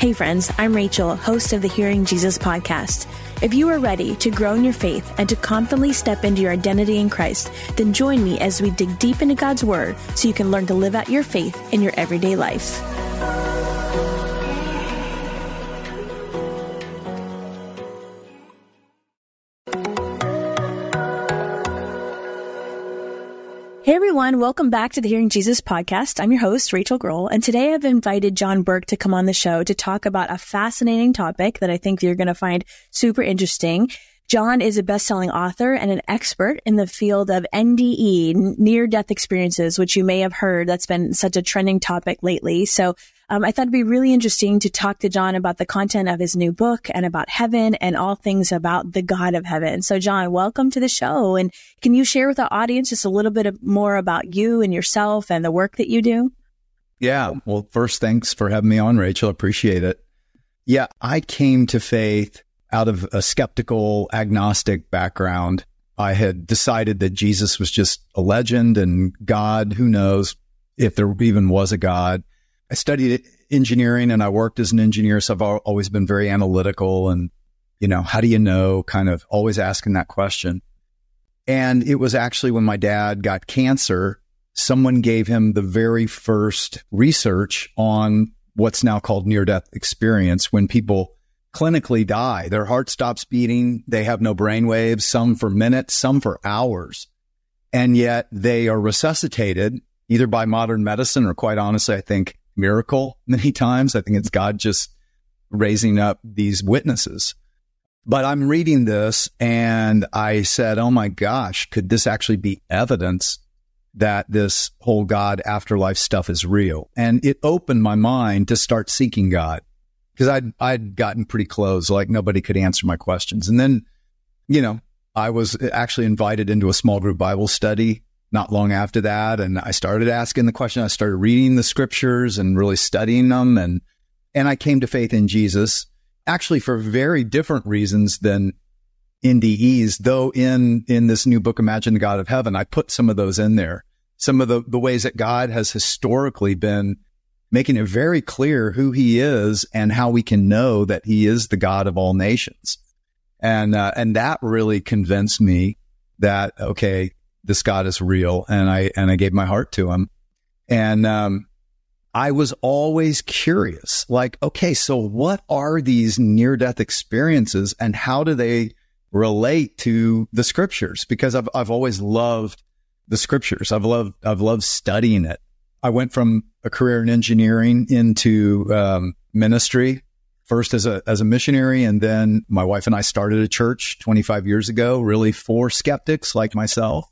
Hey, friends, I'm Rachel, host of the Hearing Jesus podcast. If you are ready to grow in your faith and to confidently step into your identity in Christ, then join me as we dig deep into God's Word so you can learn to live out your faith in your everyday life. Everyone, welcome back to the Hearing Jesus podcast. I'm your host, Rachel Grohl, and today I've invited John Burke to come on the show to talk about a fascinating topic that I think you're going to find super interesting. John is a best-selling author and an expert in the field of NDE, near-death experiences, which you may have heard. That's been such a trending topic lately. So um, I thought it'd be really interesting to talk to John about the content of his new book and about heaven and all things about the God of heaven. So John, welcome to the show. And can you share with the audience just a little bit more about you and yourself and the work that you do? Yeah. Well, first, thanks for having me on, Rachel. Appreciate it. Yeah. I came to faith out of a skeptical, agnostic background, I had decided that Jesus was just a legend and God, who knows if there even was a God. I studied engineering and I worked as an engineer. So I've always been very analytical and, you know, how do you know? Kind of always asking that question. And it was actually when my dad got cancer, someone gave him the very first research on what's now called near death experience when people clinically die. Their heart stops beating. They have no brain waves, some for minutes, some for hours. And yet they are resuscitated either by modern medicine or quite honestly, I think miracle many times. I think it's God just raising up these witnesses. But I'm reading this and I said, Oh my gosh, could this actually be evidence that this whole God afterlife stuff is real? And it opened my mind to start seeking God because I'd I'd gotten pretty close, like nobody could answer my questions. And then, you know, I was actually invited into a small group Bible study not long after that, and I started asking the question. I started reading the scriptures and really studying them, and and I came to faith in Jesus, actually for very different reasons than NDEs. Though in in this new book, Imagine the God of Heaven, I put some of those in there. Some of the the ways that God has historically been making it very clear who he is and how we can know that he is the God of all nations. And, uh, and that really convinced me that, okay, this God is real. And I, and I gave my heart to him. And, um, I was always curious, like, okay, so what are these near death experiences and how do they relate to the scriptures? Because I've, I've always loved the scriptures. I've loved, I've loved studying it. I went from a career in engineering into um, ministry first as a as a missionary and then my wife and I started a church 25 years ago really for skeptics like myself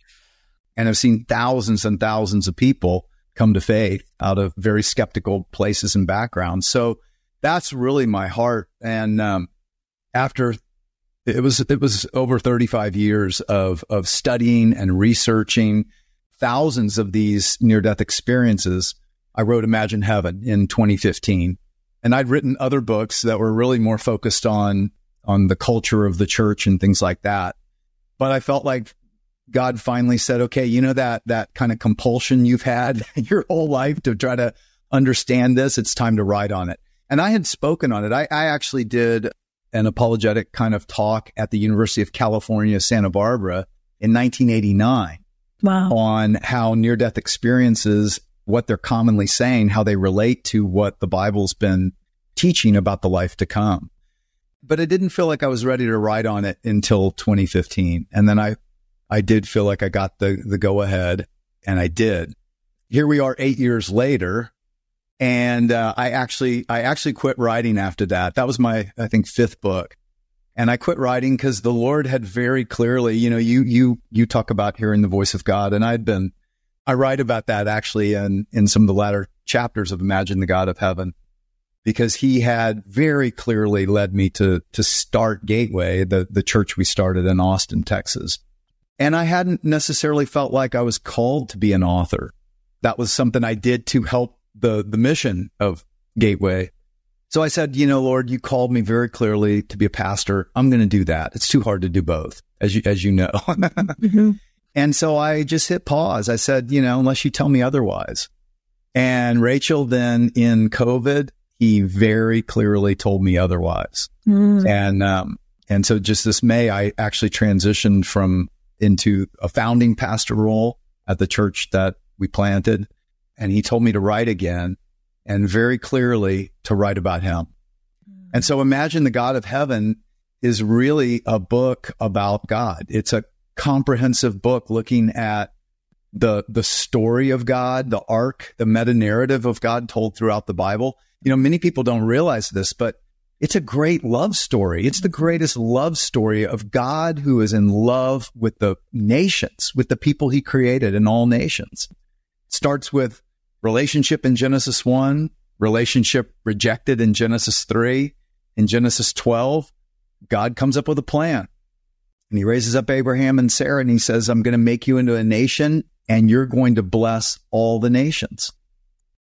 and I've seen thousands and thousands of people come to faith out of very skeptical places and backgrounds so that's really my heart and um, after it was it was over 35 years of of studying and researching thousands of these near death experiences, I wrote Imagine Heaven in 2015. And I'd written other books that were really more focused on, on the culture of the church and things like that. But I felt like God finally said, okay, you know, that, that kind of compulsion you've had your whole life to try to understand this. It's time to ride on it. And I had spoken on it. I, I actually did an apologetic kind of talk at the University of California, Santa Barbara in 1989 wow. on how near death experiences, what they're commonly saying, how they relate to what the Bible's been teaching about the life to come. But I didn't feel like I was ready to ride on it until 2015. And then I, I did feel like I got the, the go ahead and I did. Here we are eight years later. And, uh, I actually, I actually quit writing after that. That was my, I think, fifth book. And I quit writing because the Lord had very clearly, you know, you, you, you talk about hearing the voice of God. And I'd been, I write about that actually in, in some of the latter chapters of Imagine the God of Heaven because he had very clearly led me to, to start Gateway, the, the church we started in Austin, Texas. And I hadn't necessarily felt like I was called to be an author. that was something I did to help the, the mission of Gateway. So I said, you know, Lord, you called me very clearly to be a pastor. I'm going to do that. It's too hard to do both, as you, as you know. mm-hmm. And so I just hit pause. I said, you know, unless you tell me otherwise. And Rachel then in COVID, he very clearly told me otherwise. Mm. And, um, and so just this May, I actually transitioned from into a founding pastor role at the church that we planted. And he told me to write again and very clearly to write about him. Mm. And so imagine the God of heaven is really a book about God. It's a comprehensive book looking at the the story of God, the arc, the meta narrative of God told throughout the Bible. You know, many people don't realize this, but it's a great love story. It's the greatest love story of God who is in love with the nations, with the people he created in all nations. It starts with relationship in Genesis 1, relationship rejected in Genesis 3. In Genesis 12, God comes up with a plan. And he raises up Abraham and Sarah and he says, I'm going to make you into a nation and you're going to bless all the nations.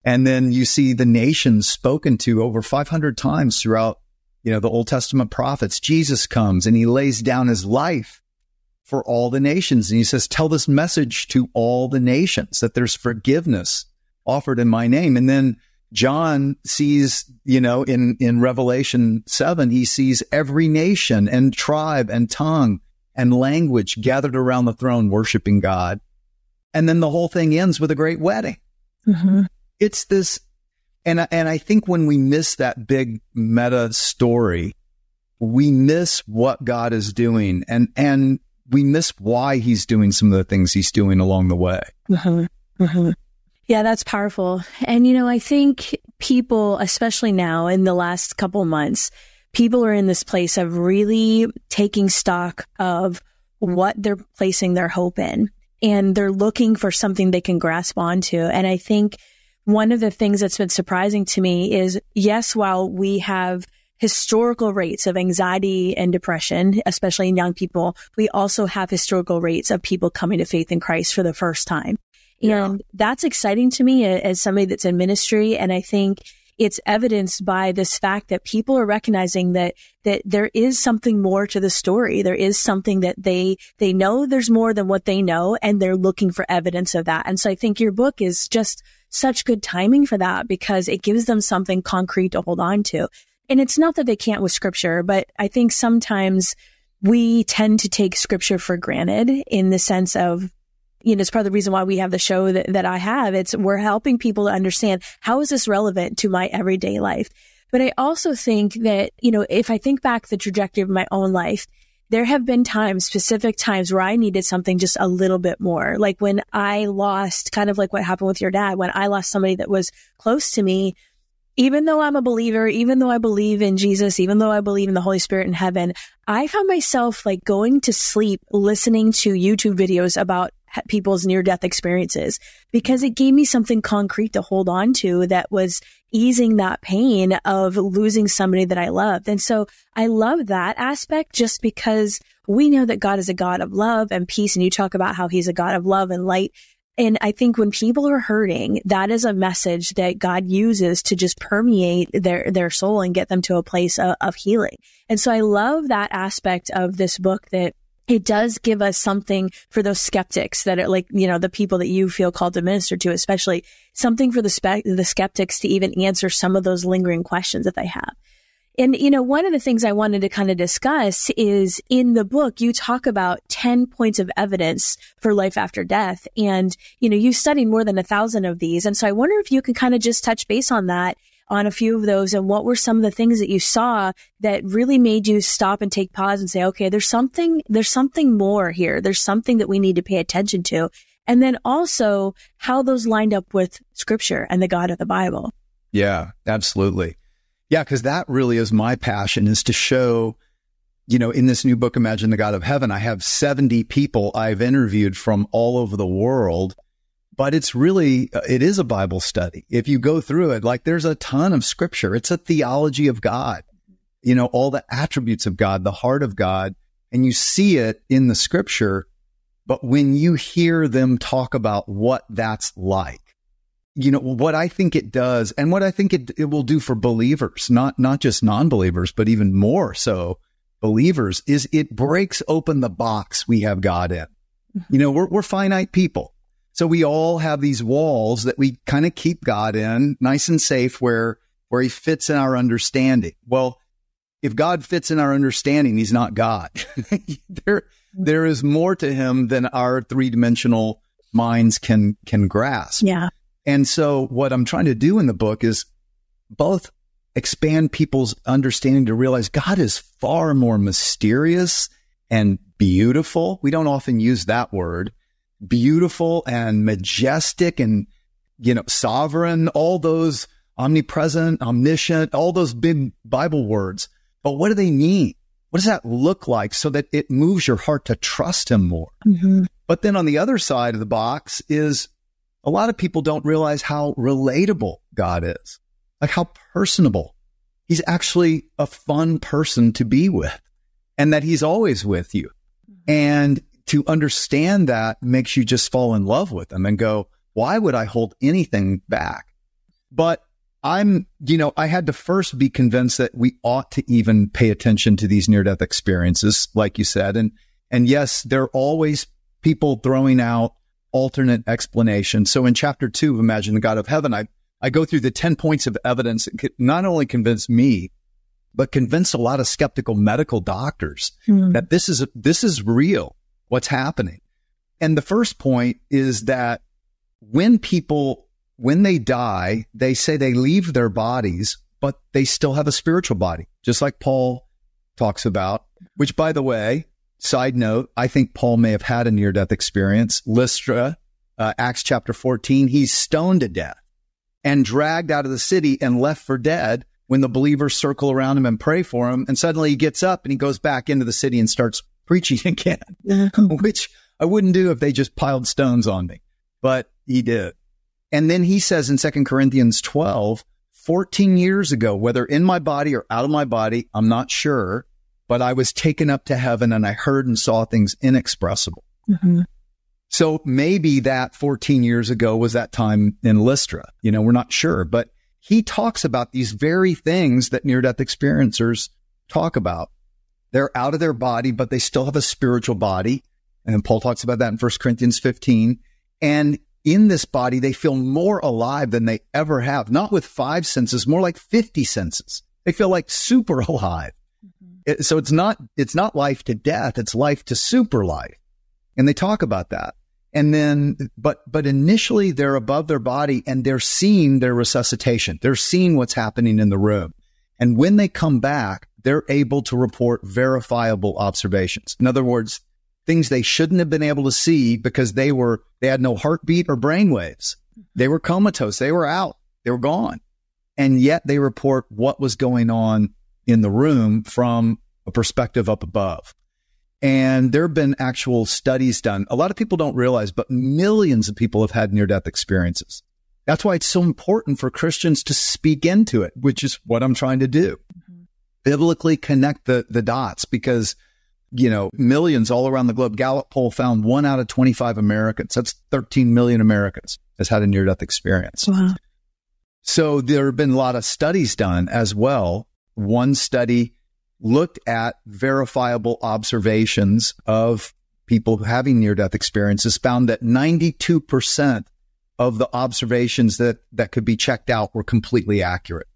And then you see the nations spoken to over 500 times throughout, you know, the Old Testament prophets. Jesus comes and he lays down his life for all the nations. And he says, tell this message to all the nations that there's forgiveness offered in my name. And then John sees, you know, in, in Revelation 7, he sees every nation and tribe and tongue and language gathered around the throne worshiping God. And then the whole thing ends with a great wedding. Mm-hmm. It's this, and, and I think when we miss that big meta story, we miss what God is doing and, and we miss why he's doing some of the things he's doing along the way. Mm-hmm. Mm-hmm. Yeah, that's powerful. And, you know, I think people, especially now in the last couple months, people are in this place of really taking stock of what they're placing their hope in and they're looking for something they can grasp onto. And I think one of the things that's been surprising to me is yes, while we have historical rates of anxiety and depression, especially in young people, we also have historical rates of people coming to faith in Christ for the first time. Yeah. And that's exciting to me uh, as somebody that's in ministry. And I think it's evidenced by this fact that people are recognizing that that there is something more to the story. There is something that they they know there's more than what they know and they're looking for evidence of that. And so I think your book is just such good timing for that because it gives them something concrete to hold on to. And it's not that they can't with scripture, but I think sometimes we tend to take scripture for granted in the sense of you know, it's part of the reason why we have the show that, that I have. It's we're helping people to understand how is this relevant to my everyday life. But I also think that, you know, if I think back the trajectory of my own life, there have been times, specific times where I needed something just a little bit more. Like when I lost, kind of like what happened with your dad, when I lost somebody that was close to me, even though I'm a believer, even though I believe in Jesus, even though I believe in the Holy Spirit in heaven, I found myself like going to sleep listening to YouTube videos about people's near death experiences because it gave me something concrete to hold on to that was easing that pain of losing somebody that I loved. And so I love that aspect just because we know that God is a God of love and peace. And you talk about how he's a God of love and light. And I think when people are hurting, that is a message that God uses to just permeate their, their soul and get them to a place of, of healing. And so I love that aspect of this book that it does give us something for those skeptics that are like, you know, the people that you feel called to minister to, especially something for the spe- the skeptics to even answer some of those lingering questions that they have. And, you know, one of the things I wanted to kind of discuss is in the book, you talk about 10 points of evidence for life after death. And, you know, you studied more than a thousand of these. And so I wonder if you can kind of just touch base on that on a few of those and what were some of the things that you saw that really made you stop and take pause and say, okay, there's something, there's something more here. There's something that we need to pay attention to. And then also how those lined up with scripture and the God of the Bible. Yeah, absolutely. Yeah, because that really is my passion is to show, you know, in this new book, Imagine the God of Heaven, I have 70 people I've interviewed from all over the world but it's really, uh, it is a Bible study. If you go through it, like there's a ton of scripture. It's a theology of God, you know, all the attributes of God, the heart of God, and you see it in the scripture. But when you hear them talk about what that's like, you know, what I think it does and what I think it, it will do for believers, not, not just non-believers, but even more so believers is it breaks open the box we have God in. Mm-hmm. You know, we're, we're finite people. So we all have these walls that we kind of keep God in nice and safe where, where he fits in our understanding. Well, if God fits in our understanding, he's not God. there, there is more to him than our three dimensional minds can, can grasp. Yeah. And so what I'm trying to do in the book is both expand people's understanding to realize God is far more mysterious and beautiful. We don't often use that word. Beautiful and majestic and, you know, sovereign, all those omnipresent, omniscient, all those big Bible words. But what do they mean? What does that look like so that it moves your heart to trust him more? Mm-hmm. But then on the other side of the box is a lot of people don't realize how relatable God is, like how personable. He's actually a fun person to be with and that he's always with you. And to understand that makes you just fall in love with them and go, why would I hold anything back? But I'm, you know, I had to first be convinced that we ought to even pay attention to these near death experiences, like you said. And, and yes, there are always people throwing out alternate explanations. So in chapter two of Imagine the God of Heaven, I, I go through the 10 points of evidence that could not only convince me, but convince a lot of skeptical medical doctors mm. that this is, this is real, what's happening. And the first point is that when people, when they die, they say they leave their bodies, but they still have a spiritual body, just like Paul talks about, which by the way, Side note, I think Paul may have had a near death experience. Lystra, uh, Acts chapter 14, he's stoned to death and dragged out of the city and left for dead when the believers circle around him and pray for him. And suddenly he gets up and he goes back into the city and starts preaching again, which I wouldn't do if they just piled stones on me, but he did. And then he says in 2 Corinthians 12, 14 years ago, whether in my body or out of my body, I'm not sure but I was taken up to heaven and I heard and saw things inexpressible. Mm-hmm. So maybe that 14 years ago was that time in Lystra. You know, we're not sure, but he talks about these very things that near death experiencers talk about. They're out of their body, but they still have a spiritual body. And Paul talks about that in 1 Corinthians 15. And in this body, they feel more alive than they ever have, not with five senses, more like 50 senses. They feel like super alive. Mm-hmm. It, so it's not, it's not life to death. It's life to super life. And they talk about that. And then, but, but initially they're above their body and they're seeing their resuscitation. They're seeing what's happening in the room. And when they come back, they're able to report verifiable observations. In other words, things they shouldn't have been able to see because they were, they had no heartbeat or brain waves. They were comatose. They were out. They were gone. And yet they report what was going on in the room from a perspective up above. And there have been actual studies done. A lot of people don't realize, but millions of people have had near death experiences. That's why it's so important for Christians to speak into it, which is what I'm trying to do. Biblically connect the, the dots because, you know, millions all around the globe. Gallup poll found one out of 25 Americans, that's 13 million Americans, has had a near death experience. Wow. So there have been a lot of studies done as well one study looked at verifiable observations of people having near death experiences found that 92% of the observations that, that could be checked out were completely accurate.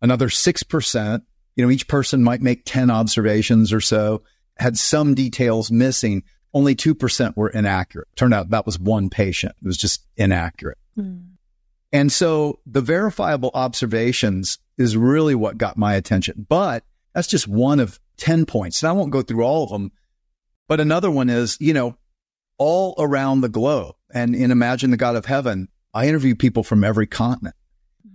Another 6%, you know, each person might make 10 observations or so, had some details missing. Only 2% were inaccurate. Turned out that was one patient. It was just inaccurate. Mm. And so the verifiable observations is really what got my attention. But that's just one of 10 points. And I won't go through all of them. But another one is, you know, all around the globe and in Imagine the God of Heaven, I interview people from every continent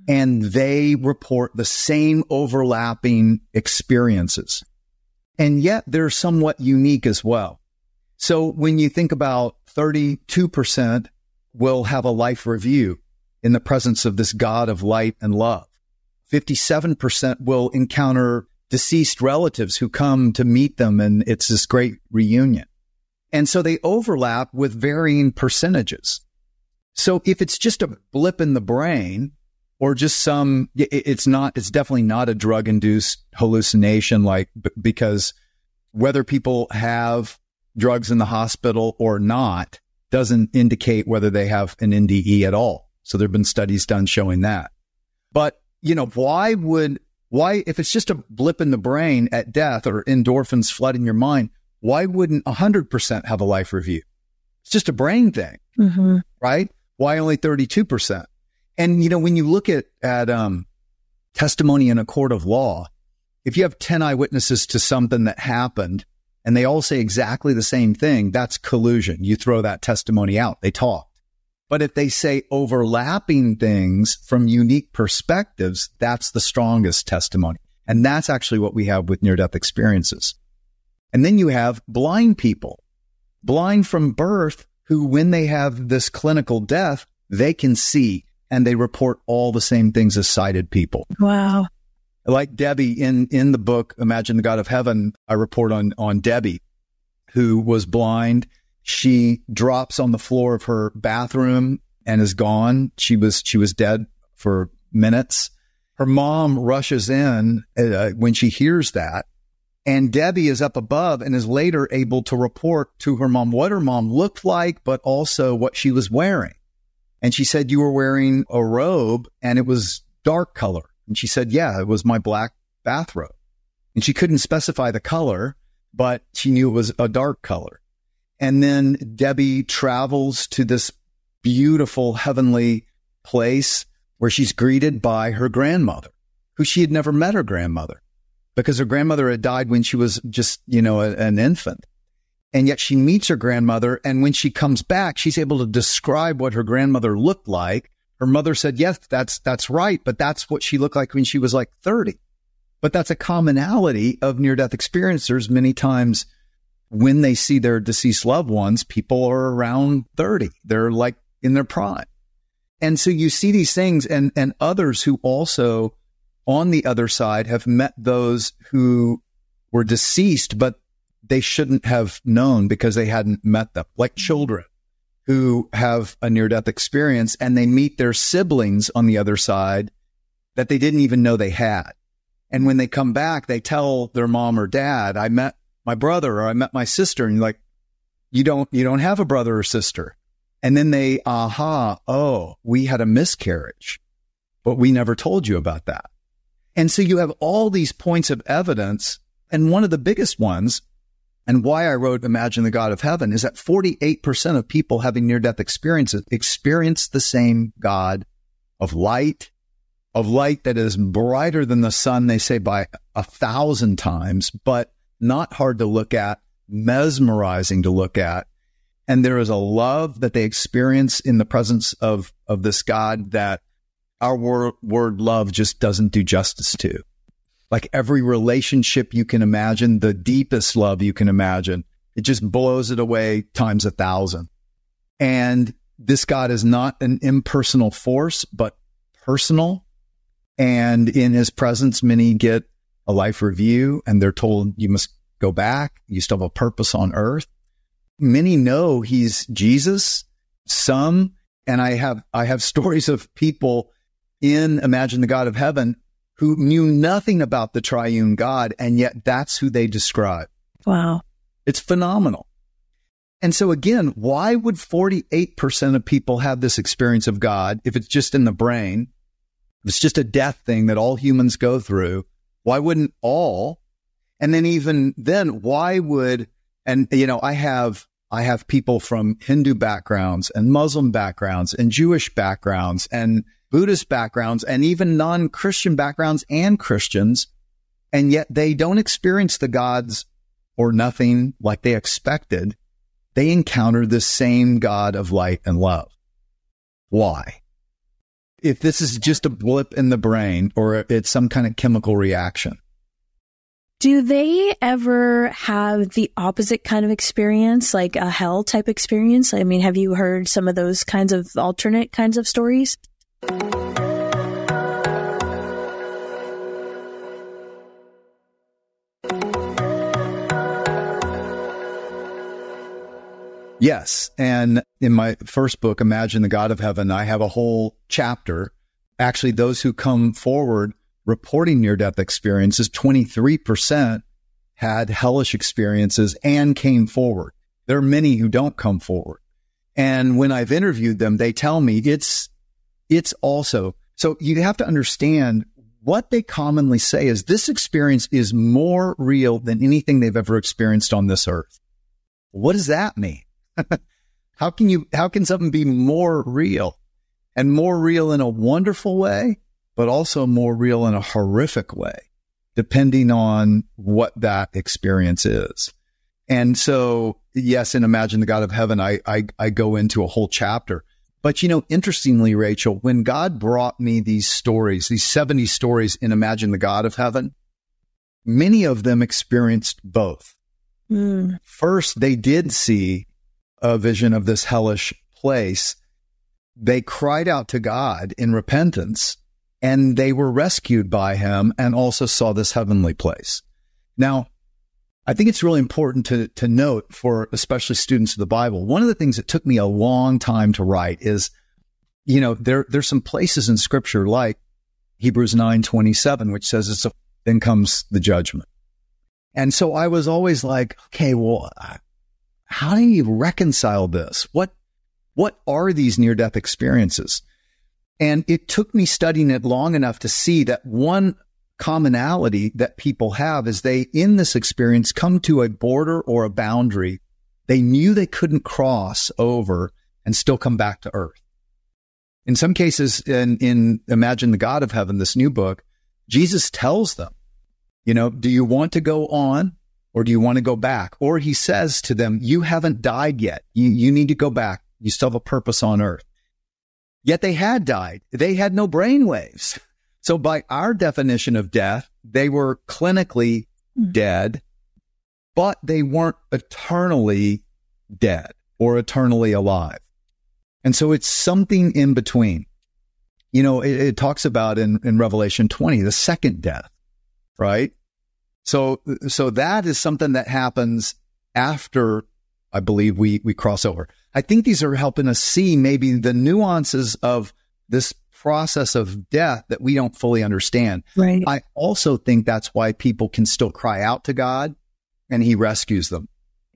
and they report the same overlapping experiences. And yet they're somewhat unique as well. So when you think about 32% will have a life review in the presence of this God of light and love. 57% will encounter deceased relatives who come to meet them and it's this great reunion. And so they overlap with varying percentages. So if it's just a blip in the brain or just some, it's not, it's definitely not a drug induced hallucination, like because whether people have drugs in the hospital or not doesn't indicate whether they have an NDE at all. So there have been studies done showing that. But, you know, why would, why, if it's just a blip in the brain at death or endorphins flooding your mind, why wouldn't 100% have a life review? It's just a brain thing, mm-hmm. right? Why only 32%? And, you know, when you look at, at, um, testimony in a court of law, if you have 10 eyewitnesses to something that happened and they all say exactly the same thing, that's collusion. You throw that testimony out. They talked. But if they say overlapping things from unique perspectives, that's the strongest testimony. And that's actually what we have with near death experiences. And then you have blind people, blind from birth, who, when they have this clinical death, they can see and they report all the same things as sighted people. Wow. Like Debbie in, in the book, Imagine the God of Heaven, I report on, on Debbie, who was blind. She drops on the floor of her bathroom and is gone. She was, she was dead for minutes. Her mom rushes in uh, when she hears that and Debbie is up above and is later able to report to her mom what her mom looked like, but also what she was wearing. And she said, you were wearing a robe and it was dark color. And she said, yeah, it was my black bathrobe. And she couldn't specify the color, but she knew it was a dark color. And then Debbie travels to this beautiful heavenly place where she's greeted by her grandmother, who she had never met her grandmother because her grandmother had died when she was just, you know, a, an infant. And yet she meets her grandmother. And when she comes back, she's able to describe what her grandmother looked like. Her mother said, yes, that's, that's right. But that's what she looked like when she was like 30. But that's a commonality of near death experiencers. Many times when they see their deceased loved ones, people are around 30. They're like in their prime. And so you see these things and, and others who also on the other side have met those who were deceased, but they shouldn't have known because they hadn't met them, like mm-hmm. children who have a near death experience and they meet their siblings on the other side that they didn't even know they had. And when they come back, they tell their mom or dad, I met my brother or I met my sister. And you're like, you don't, you don't have a brother or sister. And then they, aha, oh, we had a miscarriage, but we never told you about that. And so you have all these points of evidence. And one of the biggest ones, and why I wrote Imagine the God of Heaven, is that 48% of people having near death experiences experience the same God of light, of light that is brighter than the sun, they say by a thousand times, but not hard to look at, mesmerizing to look at. And there is a love that they experience in the presence of, of this God that our word, word love just doesn't do justice to. Like every relationship you can imagine, the deepest love you can imagine, it just blows it away times a thousand. And this God is not an impersonal force, but personal. And in his presence, many get a life review and they're told you must go back. You still have a purpose on earth. Many know he's Jesus. Some, and I have, I have stories of people in Imagine the God of Heaven who knew nothing about the triune God, and yet that's who they describe. Wow. It's phenomenal. And so again, why would 48% of people have this experience of God if it's just in the brain? It's just a death thing that all humans go through. Why wouldn't all? And then even then, why would, and you know, I have, I have people from Hindu backgrounds and Muslim backgrounds and Jewish backgrounds and Buddhist backgrounds and even non-Christian backgrounds and Christians. And yet they don't experience the gods or nothing like they expected. They encounter the same God of light and love. Why? If this is just a blip in the brain or it's some kind of chemical reaction. Do they ever have the opposite kind of experience, like a hell type experience? I mean, have you heard some of those kinds of alternate kinds of stories? Yes. And in my first book, Imagine the God of Heaven, I have a whole chapter. Actually, those who come forward reporting near death experiences, 23% had hellish experiences and came forward. There are many who don't come forward. And when I've interviewed them, they tell me it's, it's also, so you have to understand what they commonly say is this experience is more real than anything they've ever experienced on this earth. What does that mean? how can you, how can something be more real and more real in a wonderful way, but also more real in a horrific way, depending on what that experience is? And so, yes, in Imagine the God of Heaven, I, I, I go into a whole chapter. But you know, interestingly, Rachel, when God brought me these stories, these 70 stories in Imagine the God of Heaven, many of them experienced both. Mm. First, they did see a vision of this hellish place. They cried out to God in repentance and they were rescued by him and also saw this heavenly place. Now, I think it's really important to, to note for especially students of the Bible. One of the things that took me a long time to write is, you know, there, there's some places in scripture like Hebrews 9, 27, which says it's a, then comes the judgment. And so I was always like, okay, well, how do you reconcile this? What, what are these near death experiences? And it took me studying it long enough to see that one commonality that people have is they, in this experience, come to a border or a boundary they knew they couldn't cross over and still come back to earth. In some cases, in, in Imagine the God of Heaven, this new book, Jesus tells them, you know, do you want to go on or do you want to go back? Or he says to them, you haven't died yet. You, you need to go back. You still have a purpose on earth. Yet they had died. They had no brain waves. So by our definition of death, they were clinically hmm. dead, but they weren't eternally dead or eternally alive. And so it's something in between. You know, it, it talks about in, in Revelation 20, the second death, right? So, so that is something that happens after I believe we, we cross over. I think these are helping us see maybe the nuances of this process of death that we don't fully understand. Right. I also think that's why people can still cry out to God and he rescues them.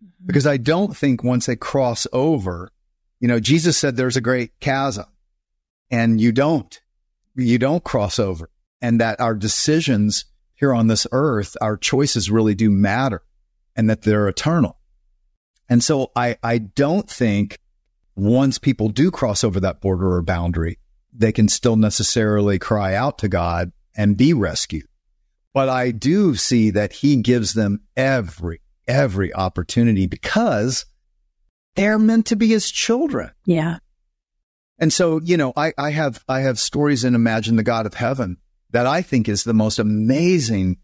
Mm-hmm. Because I don't think once they cross over, you know, Jesus said there's a great chasm and you don't, you don't cross over and that our decisions here on this earth, our choices really do matter and that they're eternal. And so I, I don't think once people do cross over that border or boundary, they can still necessarily cry out to God and be rescued. But I do see that he gives them every, every opportunity because they're meant to be his children. Yeah. And so, you know, I, I have, I have stories in Imagine the God of Heaven that I think is the most amazing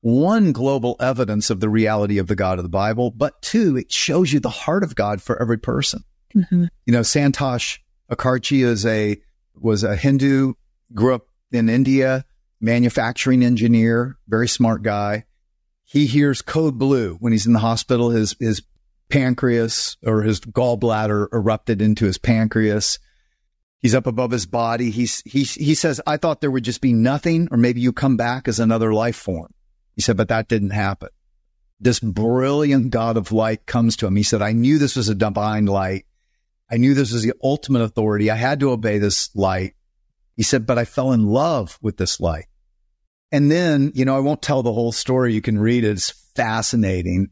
one global evidence of the reality of the God of the Bible, but two, it shows you the heart of God for every person. Mm-hmm. You know, Santosh Acharjee is a was a Hindu, grew up in India, manufacturing engineer, very smart guy. He hears code blue when he's in the hospital. His, his pancreas or his gallbladder erupted into his pancreas. He's up above his body. He's, he, he says, I thought there would just be nothing, or maybe you come back as another life form. He said, but that didn't happen. This brilliant God of light comes to him. He said, I knew this was a divine light. I knew this was the ultimate authority. I had to obey this light. He said, but I fell in love with this light. And then, you know, I won't tell the whole story. You can read it. It's fascinating.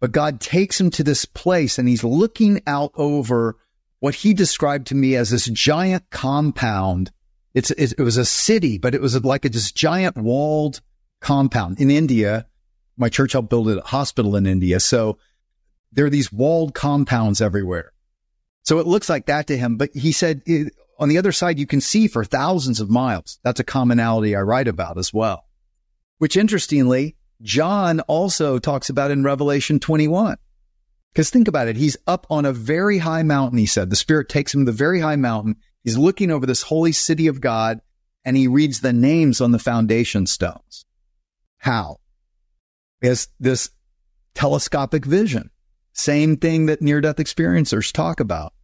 But God takes him to this place and he's looking out over what he described to me as this giant compound. It's, it, it was a city, but it was like a, this giant walled compound in India. My church helped build a hospital in India. So there are these walled compounds everywhere. So it looks like that to him. But he said eh, on the other side, you can see for thousands of miles. That's a commonality I write about as well, which interestingly, John also talks about in Revelation 21. Because think about it. He's up on a very high mountain, he said. The Spirit takes him to the very high mountain. He's looking over this holy city of God and he reads the names on the foundation stones. How? He this telescopic vision Same thing that near death experiencers talk about.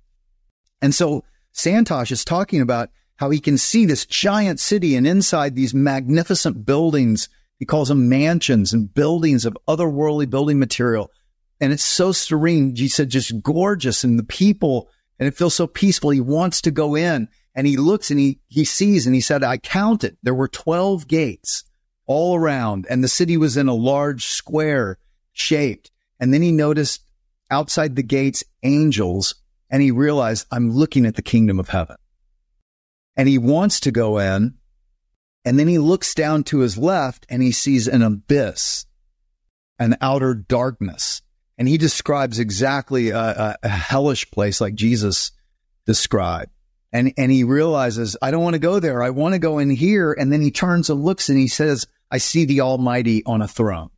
And so Santosh is talking about how he can see this giant city and inside these magnificent buildings. He calls them mansions and buildings of otherworldly building material. And it's so serene. He said, just gorgeous. And the people, and it feels so peaceful. He wants to go in and he looks and he, he sees and he said, I counted. There were 12 gates all around and the city was in a large square shaped. And then he noticed outside the gates angels and he realized I'm looking at the kingdom of heaven. And he wants to go in. And then he looks down to his left and he sees an abyss, an outer darkness. And he describes exactly a, a, hellish place like Jesus described. And, and he realizes, I don't want to go there. I want to go in here. And then he turns and looks and he says, I see the Almighty on a throne.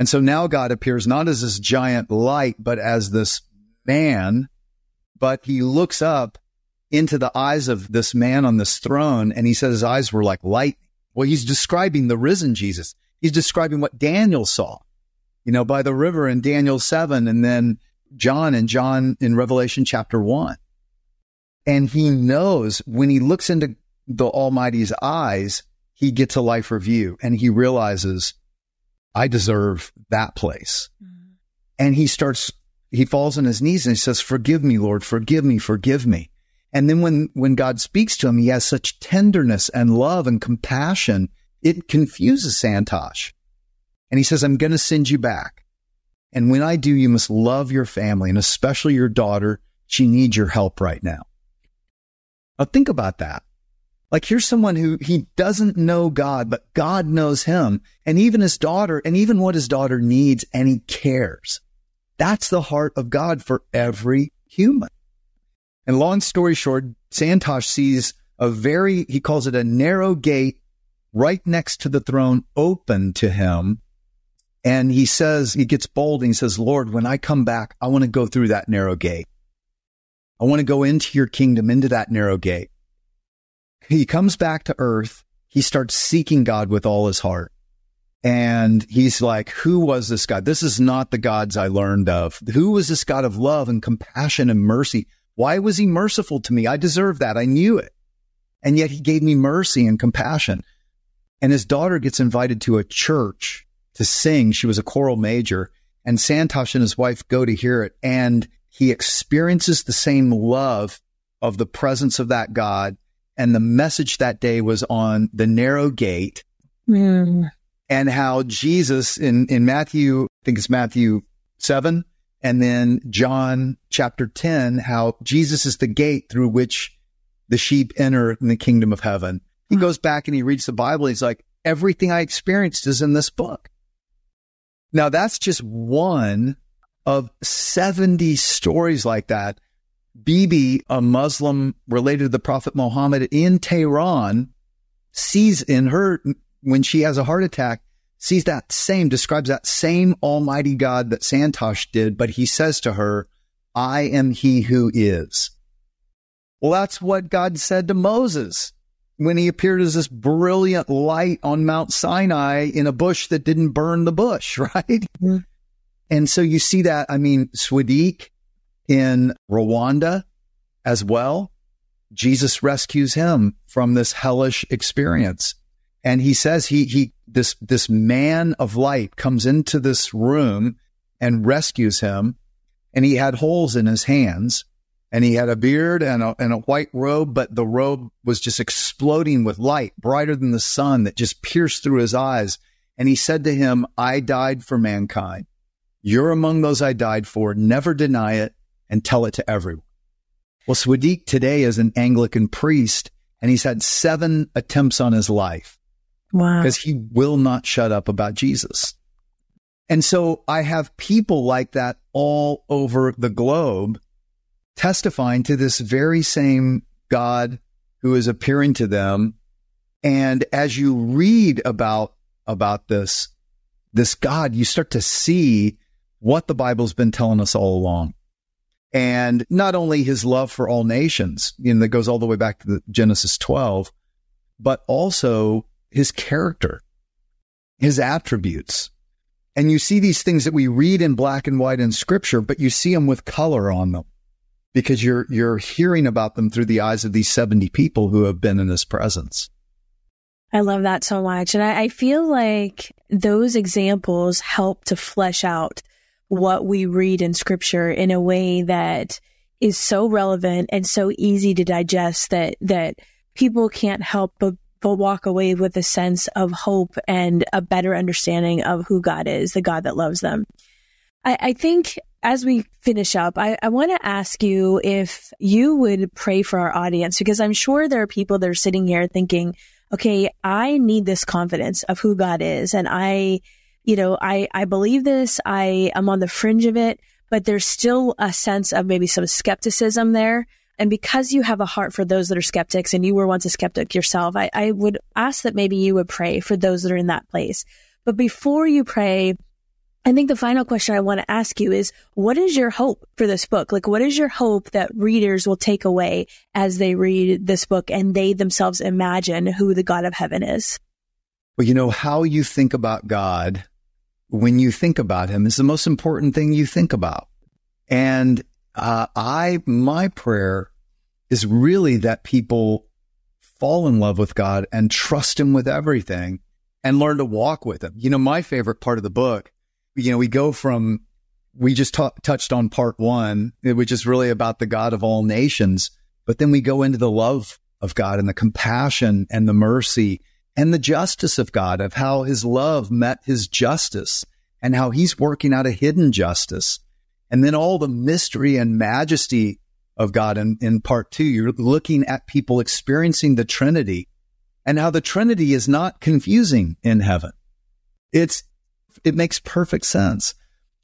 And so now God appears not as this giant light, but as this man. But he looks up into the eyes of this man on this throne and he said his eyes were like light. Well, he's describing the risen Jesus. He's describing what Daniel saw, you know, by the river in Daniel 7 and then John and John in Revelation chapter 1. And he knows when he looks into the Almighty's eyes, he gets a life review and he realizes, I deserve that place. Mm-hmm. And he starts, he falls on his knees and he says, forgive me, Lord, forgive me, forgive me. And then when, when God speaks to him, he has such tenderness and love and compassion. It confuses Santosh. And he says, I'm going to send you back. And when I do, you must love your family and especially your daughter. She needs your help right now. Now think about that. Like here's someone who he doesn't know God, but God knows him and even his daughter and even what his daughter needs and he cares. That's the heart of God for every human. And long story short, Santosh sees a very, he calls it a narrow gate right next to the throne open to him. And he says, he gets bold and he says, Lord, when I come back, I want to go through that narrow gate. I want to go into your kingdom, into that narrow gate. He comes back to earth. He starts seeking God with all his heart. And he's like, who was this God? This is not the gods I learned of. Who was this God of love and compassion and mercy? Why was he merciful to me? I deserve that. I knew it. And yet he gave me mercy and compassion. And his daughter gets invited to a church to sing. She was a choral major and Santosh and his wife go to hear it and he experiences the same love of the presence of that God. And the message that day was on the narrow gate mm. and how Jesus in, in Matthew, I think it's Matthew seven, and then John chapter 10, how Jesus is the gate through which the sheep enter in the kingdom of heaven. He goes back and he reads the Bible. He's like, everything I experienced is in this book. Now that's just one of 70 stories like that. Bibi, a Muslim related to the Prophet Muhammad in Tehran, sees in her, when she has a heart attack, sees that same, describes that same Almighty God that Santosh did, but he says to her, I am he who is. Well, that's what God said to Moses when he appeared as this brilliant light on Mount Sinai in a bush that didn't burn the bush, right? Mm-hmm. And so you see that, I mean, Swadik in Rwanda as well. Jesus rescues him from this hellish experience. And he says he, he, this, this man of light comes into this room and rescues him. And he had holes in his hands and he had a beard and a, and a white robe, but the robe was just exploding with light, brighter than the sun that just pierced through his eyes. And he said to him, I died for mankind. You're among those I died for. Never deny it and tell it to everyone. Well, Swadik today is an Anglican priest and he's had seven attempts on his life. Wow. Because he will not shut up about Jesus. And so I have people like that all over the globe testifying to this very same God who is appearing to them. And as you read about, about this, this God, you start to see what the Bible's been telling us all along. And not only his love for all nations, you know, that goes all the way back to Genesis 12, but also his character, his attributes. And you see these things that we read in black and white in scripture, but you see them with color on them because you're, you're hearing about them through the eyes of these 70 people who have been in his presence. I love that so much. And I, I feel like those examples help to flesh out what we read in scripture in a way that is so relevant and so easy to digest that, that people can't help but, but walk away with a sense of hope and a better understanding of who God is, the God that loves them. I, I think as we finish up, I, I want to ask you if you would pray for our audience, because I'm sure there are people that are sitting here thinking, okay, I need this confidence of who God is. And I, you know, I, I believe this. I am on the fringe of it, but there's still a sense of maybe some skepticism there. And because you have a heart for those that are skeptics and you were once a skeptic yourself, I, I would ask that maybe you would pray for those that are in that place. But before you pray, I think the final question I want to ask you is what is your hope for this book? Like, what is your hope that readers will take away as they read this book and they themselves imagine who the God of heaven is? Well, you know, how you think about God when you think about him is the most important thing you think about. And uh, I, my prayer is really that people fall in love with God and trust him with everything and learn to walk with him. You know, my favorite part of the book you know, we go from, we just t- touched on part one, which is really about the God of all nations, but then we go into the love of God and the compassion and the mercy and the justice of God, of how his love met his justice and how he's working out a hidden justice. And then all the mystery and majesty of God in, in part two, you're looking at people experiencing the Trinity and how the Trinity is not confusing in heaven. It's, it makes perfect sense.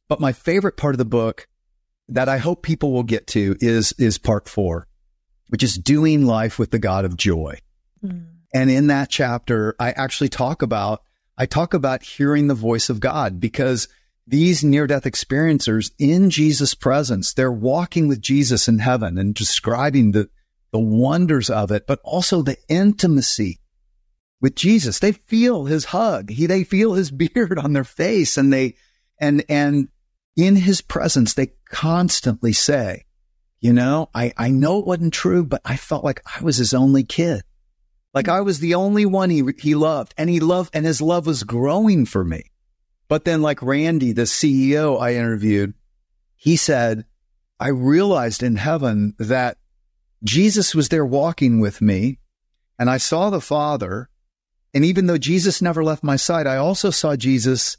But my favorite part of the book that I hope people will get to is, is part four, which is doing life with the God of joy. Mm. And in that chapter, I actually talk about, I talk about hearing the voice of God because these near death experiencers in Jesus' presence, they're walking with Jesus in heaven and describing the, the wonders of it, but also the intimacy with Jesus. They feel his hug. He, they feel his beard on their face and they, and, and in his presence, they constantly say, you know, I, I know it wasn't true, but I felt like I was his only kid. Like I was the only one he, he loved and he loved and his love was growing for me. But then like Randy, the CEO I interviewed, he said, I realized in heaven that Jesus was there walking with me and I saw the father and even though Jesus never left my side, I also saw Jesus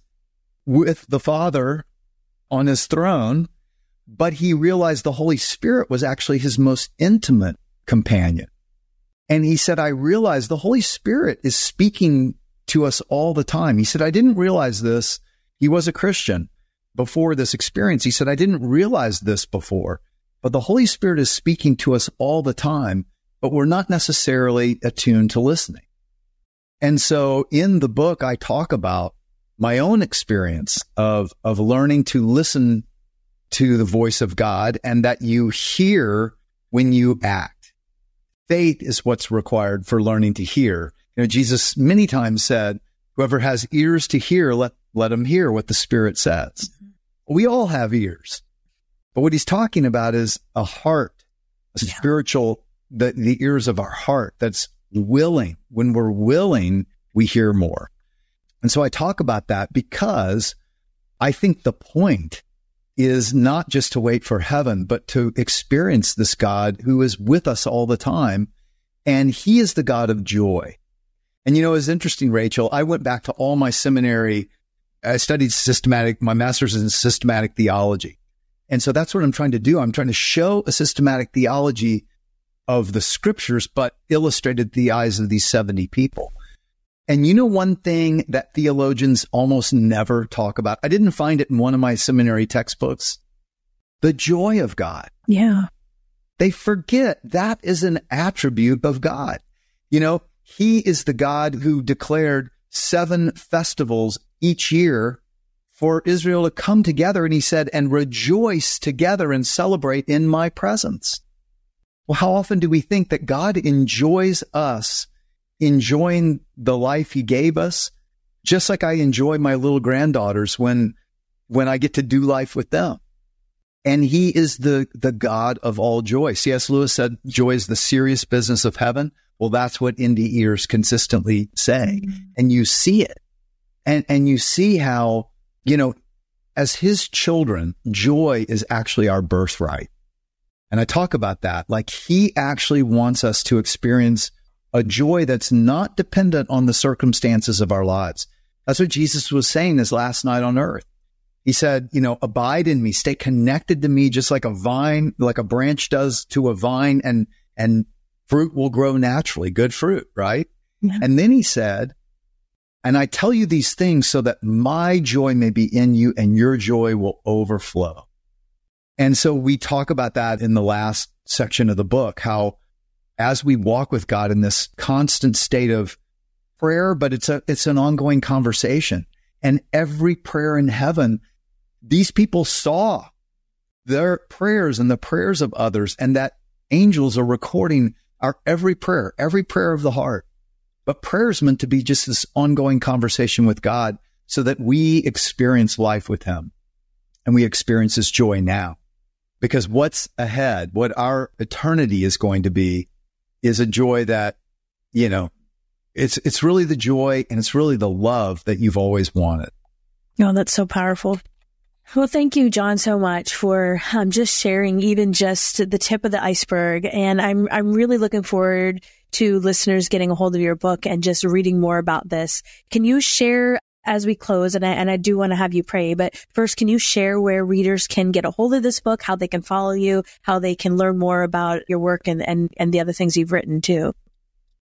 with the Father on his throne, but he realized the Holy Spirit was actually his most intimate companion. And he said, I realized the Holy Spirit is speaking to us all the time. He said, I didn't realize this. He was a Christian before this experience. He said, I didn't realize this before, but the Holy Spirit is speaking to us all the time, but we're not necessarily attuned to listening. And so in the book, I talk about my own experience of, of learning to listen to the voice of God and that you hear when you act. Faith is what's required for learning to hear. You know, Jesus many times said, whoever has ears to hear, let, let him hear what the Spirit says. Mm-hmm. We all have ears, but what he's talking about is a heart, a yeah. spiritual, the, the ears of our heart that's willing. When we're willing, we hear more. And so I talk about that because I think the point is not just to wait for heaven, but to experience this God who is with us all the time. And he is the God of joy. And you know, it's interesting, Rachel. I went back to all my seminary. I studied systematic, my master's in systematic theology. And so that's what I'm trying to do. I'm trying to show a systematic theology of the scriptures, but illustrated the eyes of these 70 people. And you know, one thing that theologians almost never talk about, I didn't find it in one of my seminary textbooks, the joy of God. Yeah. They forget that is an attribute of God. You know, he is the God who declared seven festivals each year for Israel to come together. And he said, and rejoice together and celebrate in my presence. Well, how often do we think that God enjoys us enjoying the life he gave us, just like I enjoy my little granddaughters when, when I get to do life with them. And he is the, the God of all joy. C.S. Lewis said joy is the serious business of heaven. Well, that's what NDErs consistently say. Mm-hmm. And you see it. And, and you see how, you know, as his children, joy is actually our birthright. And I talk about that. Like he actually wants us to experience a joy that's not dependent on the circumstances of our lives. That's what Jesus was saying this last night on earth. He said, you know, abide in me, stay connected to me, just like a vine, like a branch does to a vine and, and fruit will grow naturally, good fruit, right? Yeah. And then he said, and I tell you these things so that my joy may be in you and your joy will overflow. And so we talk about that in the last section of the book, how as we walk with God in this constant state of prayer, but it's a, it's an ongoing conversation and every prayer in heaven, these people saw their prayers and the prayers of others and that angels are recording our every prayer, every prayer of the heart. But prayer is meant to be just this ongoing conversation with God so that we experience life with him and we experience his joy now. Because what's ahead, what our eternity is going to be is a joy that, you know, it's, it's really the joy and it's really the love that you've always wanted. Oh, that's so powerful. Well, thank you, John, so much for um, just sharing even just the tip of the iceberg. And I'm, I'm really looking forward to listeners getting a hold of your book and just reading more about this. Can you share as we close, and I, and I do want to have you pray, but first, can you share where readers can get a hold of this book, how they can follow you, how they can learn more about your work and, and, and the other things you've written too?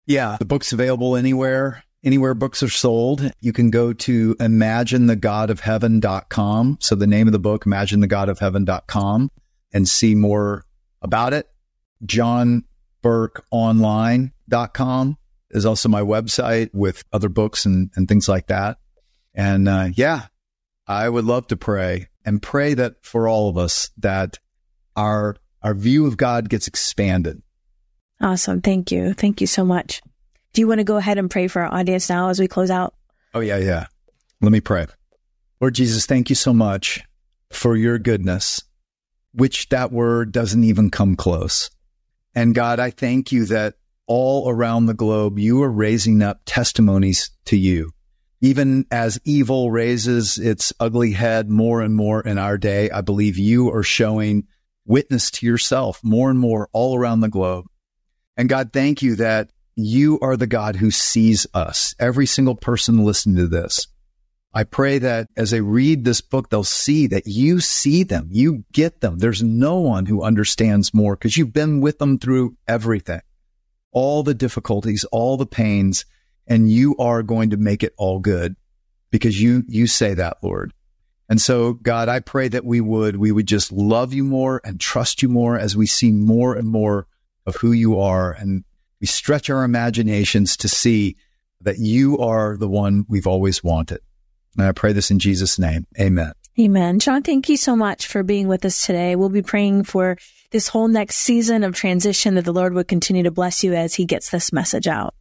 Yeah, the book's available anywhere anywhere books are sold. You can go to imaginethegodofheaven.com. So the name of the book, imaginethegodofheaven.com and see more about it. John Burke JohnBurkeOnline.com is also my website with other books and, and things like that. And uh, yeah, I would love to pray and pray that for all of us that our our view of God gets expanded. Awesome. Thank you. Thank you so much. Do you want to go ahead and pray for our audience now as we close out? Oh, yeah, yeah. Let me pray. Lord Jesus, thank you so much for your goodness, which that word doesn't even come close. And God, I thank you that all around the globe, you are raising up testimonies to you. Even as evil raises its ugly head more and more in our day, I believe you are showing witness to yourself more and more all around the globe. And God, thank you that you are the God who sees us, every single person listening to this. I pray that as they read this book, they'll see that you see them, you get them. There's no one who understands more because you've been with them through everything, all the difficulties, all the pains, and you are going to make it all good because you, you say that, Lord. And so, God, I pray that we would, we would just love you more and trust you more as we see more and more of who you are and we stretch our imaginations to see that you are the one we've always wanted. And I pray this in Jesus' name. Amen. Amen. John, thank you so much for being with us today. We'll be praying for this whole next season of transition that the Lord would continue to bless you as he gets this message out.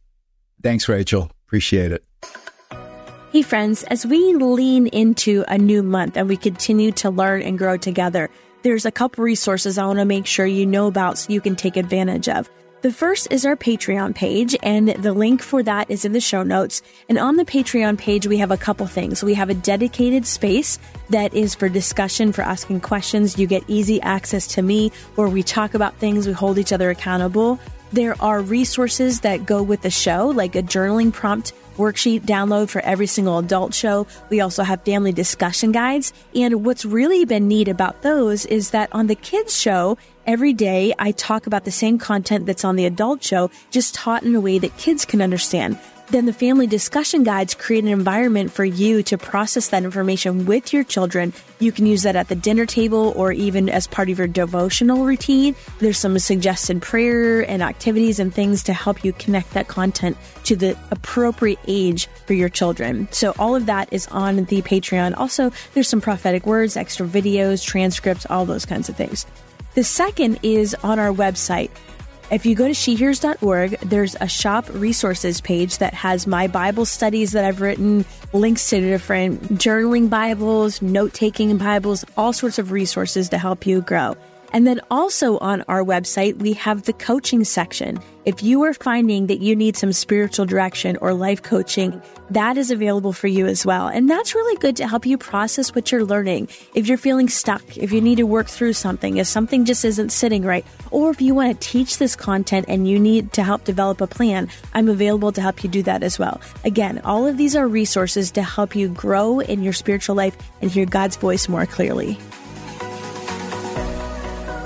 Thanks, Rachel. Appreciate it. Hey, friends, as we lean into a new month and we continue to learn and grow together, there's a couple resources I want to make sure you know about so you can take advantage of. The first is our Patreon page, and the link for that is in the show notes. And on the Patreon page, we have a couple things. We have a dedicated space that is for discussion, for asking questions. You get easy access to me where we talk about things, we hold each other accountable. There are resources that go with the show, like a journaling prompt worksheet download for every single adult show. We also have family discussion guides. And what's really been neat about those is that on the kids show, every day I talk about the same content that's on the adult show, just taught in a way that kids can understand. Then the family discussion guides create an environment for you to process that information with your children. You can use that at the dinner table or even as part of your devotional routine. There's some suggested prayer and activities and things to help you connect that content to the appropriate age for your children. So all of that is on the Patreon. Also, there's some prophetic words, extra videos, transcripts, all those kinds of things. The second is on our website If you go to shehears.org, there's a shop resources page that has my Bible studies that I've written, links to different journaling Bibles, note taking Bibles, all sorts of resources to help you grow. And then also on our website, we have the coaching section. If you are finding that you need some spiritual direction or life coaching, that is available for you as well. And that's really good to help you process what you're learning. If you're feeling stuck, if you need to work through something, if something just isn't sitting right, or if you want to teach this content and you need to help develop a plan, I'm available to help you do that as well. Again, all of these are resources to help you grow in your spiritual life and hear God's voice more clearly.